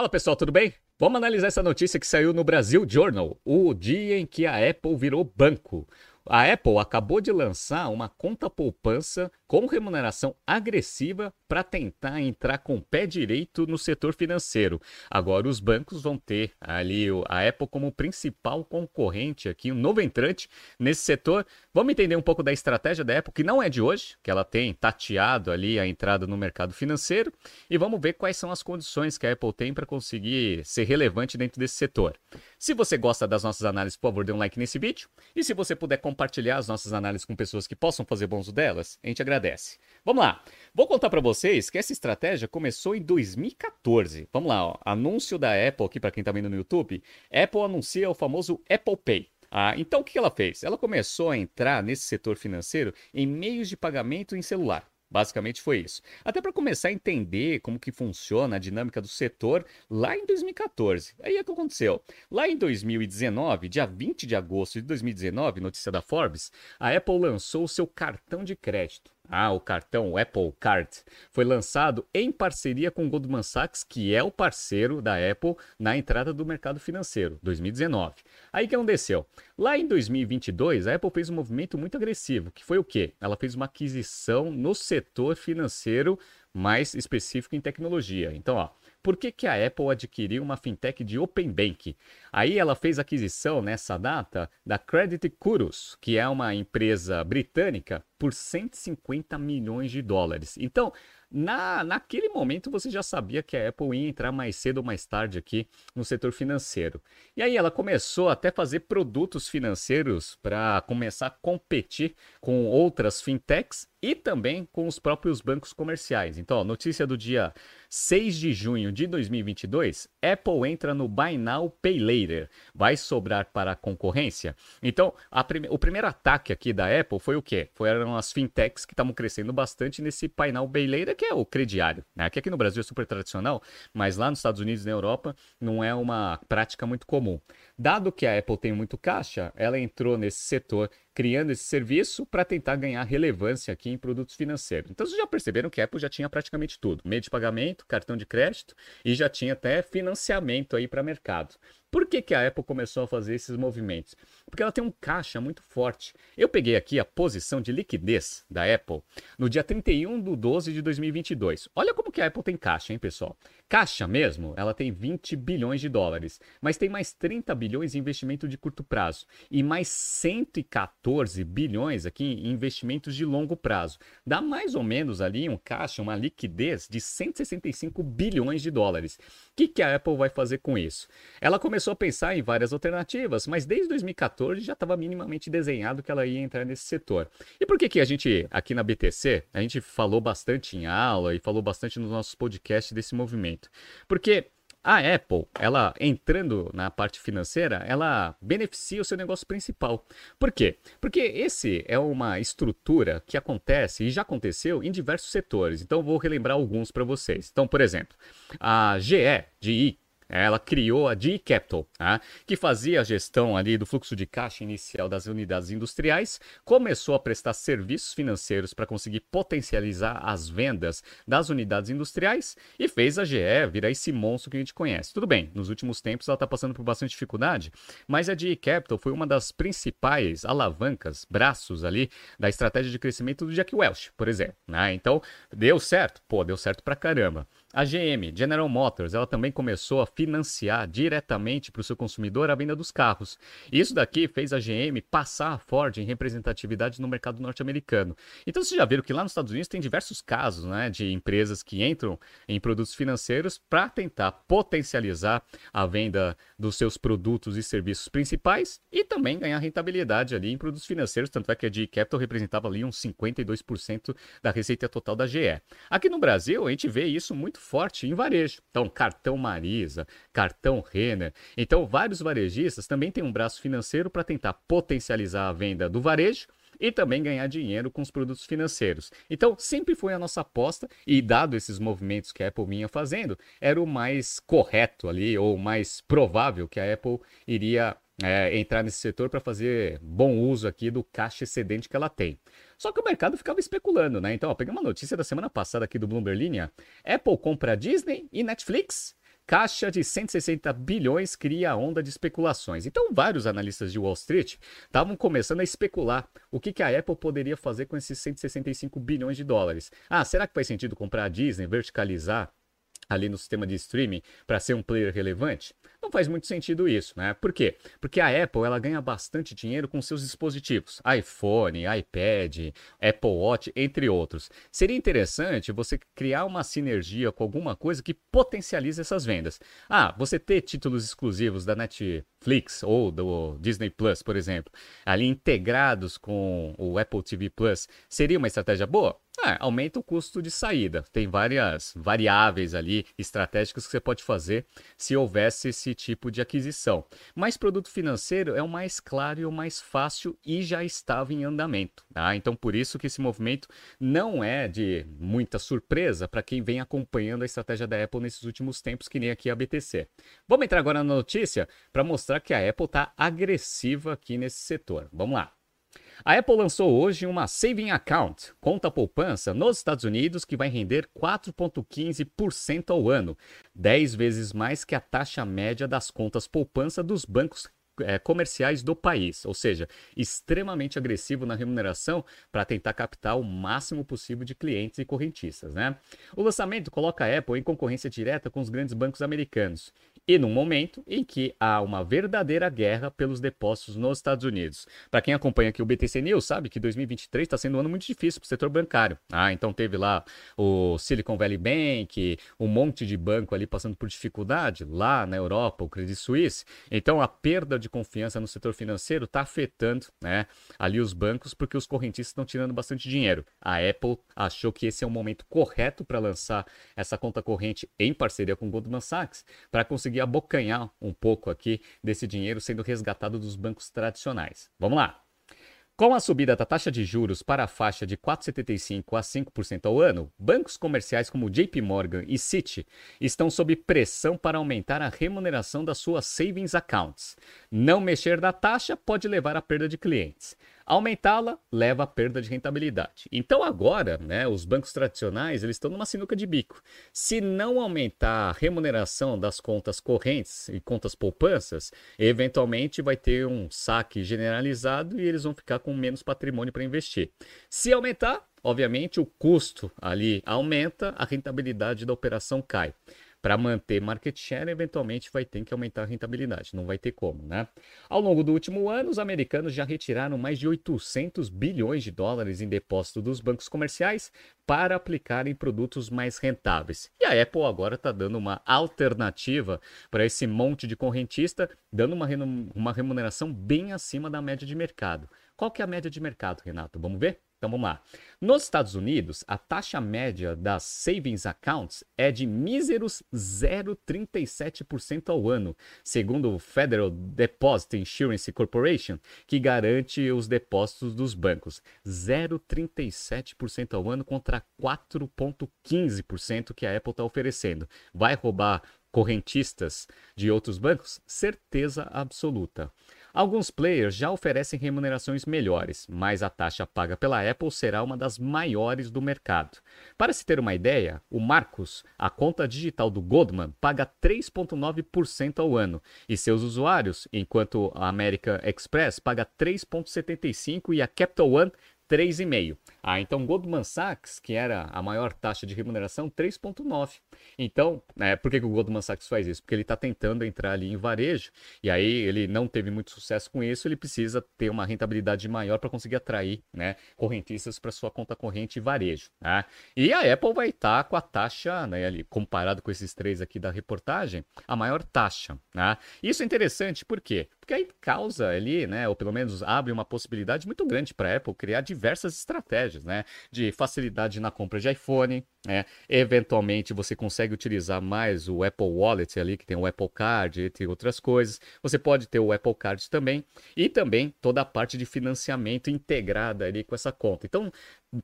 Fala pessoal, tudo bem? Vamos analisar essa notícia que saiu no Brasil Journal, o dia em que a Apple virou banco. A Apple acabou de lançar uma conta poupança com remuneração agressiva para tentar entrar com o pé direito no setor financeiro. Agora os bancos vão ter ali a Apple como principal concorrente aqui, um novo entrante nesse setor. Vamos entender um pouco da estratégia da Apple, que não é de hoje, que ela tem tateado ali a entrada no mercado financeiro, e vamos ver quais são as condições que a Apple tem para conseguir ser relevante dentro desse setor. Se você gosta das nossas análises, por favor, dê um like nesse vídeo. E se você puder compartilhar as nossas análises com pessoas que possam fazer bom uso delas, a gente agradece. Vamos lá. Vou contar para vocês que essa estratégia começou em 2014. Vamos lá, ó. anúncio da Apple aqui para quem está vendo no YouTube. Apple anuncia o famoso Apple Pay. Ah, então o que ela fez? Ela começou a entrar nesse setor financeiro em meios de pagamento em celular. Basicamente foi isso. Até para começar a entender como que funciona a dinâmica do setor lá em 2014. Aí é que aconteceu. Lá em 2019, dia 20 de agosto de 2019, notícia da Forbes, a Apple lançou o seu cartão de crédito. Ah, o cartão o Apple Card foi lançado em parceria com o Goldman Sachs, que é o parceiro da Apple na entrada do mercado financeiro, 2019. Aí que aconteceu? Lá em 2022, a Apple fez um movimento muito agressivo, que foi o quê? Ela fez uma aquisição no setor financeiro mais específico em tecnologia. Então, ó, por que, que a Apple adquiriu uma fintech de Open Bank? Aí ela fez aquisição nessa data da Credit Curus, que é uma empresa britânica, por 150 milhões de dólares. Então, na, naquele momento você já sabia que a Apple ia entrar mais cedo ou mais tarde aqui no setor financeiro. E aí ela começou até a fazer produtos financeiros para começar a competir com outras fintechs e também com os próprios bancos comerciais. Então, ó, notícia do dia 6 de junho de 2022, Apple entra no Buy Now Pay Later. Vai sobrar para a concorrência? Então, a prime o primeiro ataque aqui da Apple foi o quê? Foram as fintechs que estavam crescendo bastante nesse Buy Now Pay Later, que é o crediário, né? Que aqui no Brasil é super tradicional, mas lá nos Estados Unidos e na Europa não é uma prática muito comum. Dado que a Apple tem muito caixa, ela entrou nesse setor criando esse serviço para tentar ganhar relevância aqui em produtos financeiros. Então vocês já perceberam que a Apple já tinha praticamente tudo: meio de pagamento, cartão de crédito e já tinha até financiamento aí para mercado. Por que, que a Apple começou a fazer esses movimentos? Porque ela tem um caixa muito forte. Eu peguei aqui a posição de liquidez da Apple no dia 31 de 12 de 2022. Olha como que a Apple tem caixa, hein, pessoal? Caixa mesmo, ela tem 20 bilhões de dólares, mas tem mais 30 bilhões em investimento de curto prazo e mais 114 bilhões aqui em investimentos de longo prazo. Dá mais ou menos ali um caixa, uma liquidez de 165 bilhões de dólares. O que, que a Apple vai fazer com isso? Ela começou começou a pensar em várias alternativas, mas desde 2014 já estava minimamente desenhado que ela ia entrar nesse setor. E por que, que a gente, aqui na BTC, a gente falou bastante em aula e falou bastante nos nossos podcasts desse movimento? Porque a Apple, ela entrando na parte financeira, ela beneficia o seu negócio principal. Por quê? Porque esse é uma estrutura que acontece e já aconteceu em diversos setores. Então vou relembrar alguns para vocês. Então, por exemplo, a GE, GE, ela criou a GE Capital, tá? que fazia a gestão ali do fluxo de caixa inicial das unidades industriais, começou a prestar serviços financeiros para conseguir potencializar as vendas das unidades industriais e fez a GE virar esse monstro que a gente conhece. Tudo bem, nos últimos tempos ela está passando por bastante dificuldade, mas a GE Capital foi uma das principais alavancas, braços ali da estratégia de crescimento do Jack Welch, por exemplo. Né? Então, deu certo? Pô, deu certo pra caramba. A GM, General Motors, ela também começou a financiar diretamente para o seu consumidor a venda dos carros. Isso daqui fez a GM passar a Ford em representatividade no mercado norte-americano. Então vocês já viram que lá nos Estados Unidos tem diversos casos né, de empresas que entram em produtos financeiros para tentar potencializar a venda dos seus produtos e serviços principais e também ganhar rentabilidade ali em produtos financeiros. Tanto é que a GE Capital representava ali uns 52% da receita total da GE. Aqui no Brasil, a gente vê isso muito forte em varejo. Então, cartão Marisa, cartão Renner. Então, vários varejistas também têm um braço financeiro para tentar potencializar a venda do varejo e também ganhar dinheiro com os produtos financeiros. Então, sempre foi a nossa aposta e dado esses movimentos que a Apple vinha fazendo, era o mais correto ali ou mais provável que a Apple iria é, entrar nesse setor para fazer bom uso aqui do caixa excedente que ela tem. Só que o mercado ficava especulando, né? Então, ó, peguei uma notícia da semana passada aqui do Bloomberg Linha. Apple compra Disney e Netflix Caixa de 160 bilhões cria onda de especulações. Então, vários analistas de Wall Street estavam começando a especular o que, que a Apple poderia fazer com esses 165 bilhões de dólares. Ah, será que faz sentido comprar a Disney, verticalizar ali no sistema de streaming para ser um player relevante? Não faz muito sentido isso, né? Por quê? Porque a Apple ela ganha bastante dinheiro com seus dispositivos, iPhone, iPad, Apple Watch, entre outros. Seria interessante você criar uma sinergia com alguma coisa que potencialize essas vendas. Ah, você ter títulos exclusivos da Netflix ou do Disney Plus, por exemplo, ali integrados com o Apple TV Plus, seria uma estratégia boa? É, aumenta o custo de saída. Tem várias variáveis ali estratégicas que você pode fazer se houvesse esse tipo de aquisição. Mas produto financeiro é o mais claro e o mais fácil e já estava em andamento. Tá? Então, por isso que esse movimento não é de muita surpresa para quem vem acompanhando a estratégia da Apple nesses últimos tempos, que nem aqui a BTC. Vamos entrar agora na notícia para mostrar que a Apple está agressiva aqui nesse setor. Vamos lá. A Apple lançou hoje uma Saving Account, conta poupança, nos Estados Unidos que vai render 4,15% ao ano, 10 vezes mais que a taxa média das contas poupança dos bancos é, comerciais do país, ou seja, extremamente agressivo na remuneração para tentar captar o máximo possível de clientes e correntistas. Né? O lançamento coloca a Apple em concorrência direta com os grandes bancos americanos e num momento em que há uma verdadeira guerra pelos depósitos nos Estados Unidos. Para quem acompanha aqui o BTC News, sabe que 2023 está sendo um ano muito difícil para o setor bancário. Ah, então teve lá o Silicon Valley Bank, um monte de banco ali passando por dificuldade, lá na Europa, o Credit Suisse. Então a perda de confiança no setor financeiro está afetando né, ali os bancos, porque os correntistas estão tirando bastante dinheiro. A Apple achou que esse é o momento correto para lançar essa conta corrente em parceria com o Goldman Sachs, para conseguir abocanhar um pouco aqui desse dinheiro sendo resgatado dos bancos tradicionais. Vamos lá! Com a subida da taxa de juros para a faixa de 4,75% a 5% ao ano, bancos comerciais como JP Morgan e Citi estão sob pressão para aumentar a remuneração das suas savings accounts. Não mexer na taxa pode levar à perda de clientes. Aumentá-la leva à perda de rentabilidade. Então agora, né, os bancos tradicionais eles estão numa sinuca de bico. Se não aumentar a remuneração das contas correntes e contas poupanças, eventualmente vai ter um saque generalizado e eles vão ficar com menos patrimônio para investir. Se aumentar, obviamente o custo ali aumenta, a rentabilidade da operação cai para manter market share, eventualmente vai ter que aumentar a rentabilidade, não vai ter como, né? Ao longo do último ano, os americanos já retiraram mais de 800 bilhões de dólares em depósito dos bancos comerciais para aplicar em produtos mais rentáveis. E a Apple agora está dando uma alternativa para esse monte de correntista, dando uma, uma remuneração bem acima da média de mercado. Qual que é a média de mercado, Renato? Vamos ver? Então vamos lá. Nos Estados Unidos, a taxa média das savings accounts é de míseros 0,37% ao ano, segundo o Federal Deposit Insurance Corporation, que garante os depósitos dos bancos. 0,37% ao ano contra 4,15% que a Apple está oferecendo. Vai roubar correntistas de outros bancos? Certeza absoluta. Alguns players já oferecem remunerações melhores, mas a taxa paga pela Apple será uma das maiores do mercado. Para se ter uma ideia, o Marcos, a conta digital do Goldman, paga 3,9% ao ano, e seus usuários, enquanto a American Express paga 3,75% e a Capital One 3,5%. Ah, então Goldman Sachs, que era a maior taxa de remuneração, 3,9%. Então, né, por que, que o Goldman Sachs faz isso? Porque ele está tentando entrar ali em varejo, e aí ele não teve muito sucesso com isso, ele precisa ter uma rentabilidade maior para conseguir atrair né, correntistas para sua conta corrente e varejo. Né? E a Apple vai estar tá com a taxa, né, ali, comparado com esses três aqui da reportagem, a maior taxa. Né? Isso é interessante, por quê? Porque aí causa ali, né, ou pelo menos abre uma possibilidade muito grande para a Apple criar diversas estratégias, né, de facilidade na compra de iPhone, né, eventualmente você consegue utilizar mais o Apple Wallet ali, que tem o Apple Card, entre outras coisas. Você pode ter o Apple Card também e também toda a parte de financiamento integrada ali com essa conta. Então,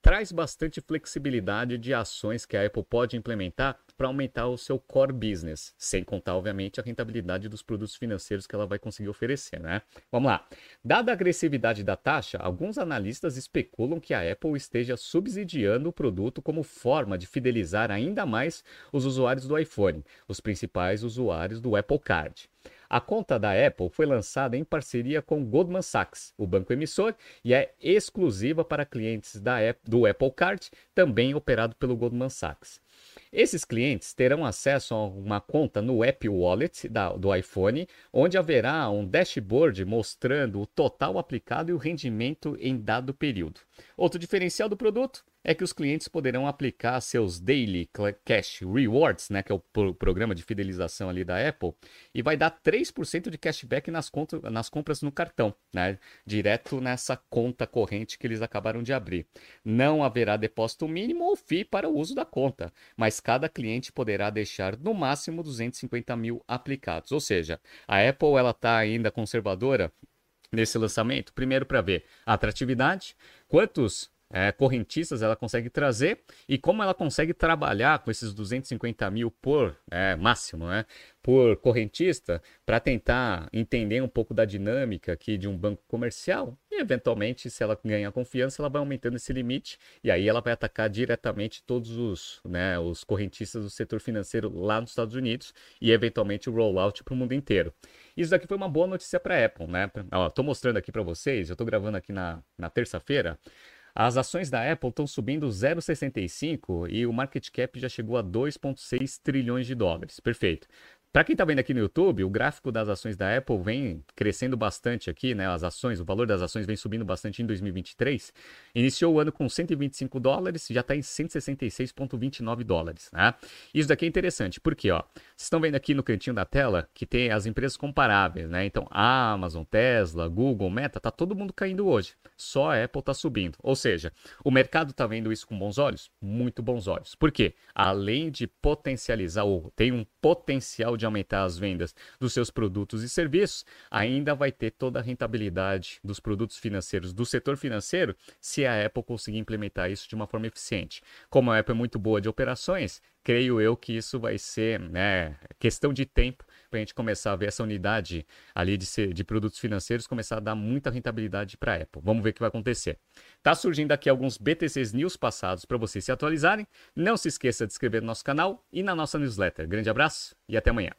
traz bastante flexibilidade de ações que a Apple pode implementar para aumentar o seu core business, sem contar, obviamente, a rentabilidade dos produtos financeiros que ela vai conseguir oferecer, né? Vamos lá. Dada a agressividade da taxa, alguns analistas especulam que a Apple esteja subsidiando o produto como forma de fidelizar ainda mais os usuários do iPhone, os principais usuários do Apple Card. A conta da Apple foi lançada em parceria com Goldman Sachs, o banco emissor, e é exclusiva para clientes da, do Apple Card, também operado pelo Goldman Sachs. Esses clientes terão acesso a uma conta no App Wallet da, do iPhone, onde haverá um dashboard mostrando o total aplicado e o rendimento em dado período. Outro diferencial do produto é que os clientes poderão aplicar seus Daily Cash Rewards, né, que é o pro programa de fidelização ali da Apple, e vai dar 3% de cashback nas, nas compras no cartão, né, direto nessa conta corrente que eles acabaram de abrir. Não haverá depósito mínimo ou FII para o uso da conta, mas cada cliente poderá deixar no máximo 250 mil aplicados. Ou seja, a Apple ela está ainda conservadora nesse lançamento, primeiro para ver a atratividade, quantos é, correntistas ela consegue trazer e como ela consegue trabalhar com esses 250 mil por é, máximo, né, por correntista, para tentar entender um pouco da dinâmica aqui de um banco comercial e, eventualmente, se ela ganhar confiança, ela vai aumentando esse limite e aí ela vai atacar diretamente todos os, né, os correntistas do setor financeiro lá nos Estados Unidos e, eventualmente, o rollout para o mundo inteiro. Isso daqui foi uma boa notícia para a Apple, né? Estou mostrando aqui para vocês, eu estou gravando aqui na, na terça-feira. As ações da Apple estão subindo 0,65 e o market cap já chegou a 2,6 trilhões de dólares. Perfeito. Para quem está vendo aqui no YouTube, o gráfico das ações da Apple vem crescendo bastante aqui, né? As ações, o valor das ações vem subindo bastante em 2023. Iniciou o ano com 125 dólares, já está em 166,29 dólares, né? Isso daqui é interessante, porque, ó, vocês estão vendo aqui no cantinho da tela que tem as empresas comparáveis, né? Então, Amazon, Tesla, Google, Meta, tá todo mundo caindo hoje. Só a Apple está subindo. Ou seja, o mercado está vendo isso com bons olhos? Muito bons olhos. Por quê? Além de potencializar, ou tem um potencial de aumentar as vendas dos seus produtos e serviços, ainda vai ter toda a rentabilidade dos produtos financeiros do setor financeiro se a Apple conseguir implementar isso de uma forma eficiente. Como a Apple é muito boa de operações, creio eu que isso vai ser né, questão de tempo para a gente começar a ver essa unidade ali de, ser, de produtos financeiros começar a dar muita rentabilidade para a Apple. Vamos ver o que vai acontecer. Tá surgindo aqui alguns BTCs News passados para vocês se atualizarem. Não se esqueça de inscrever no nosso canal e na nossa newsletter. Grande abraço e até amanhã.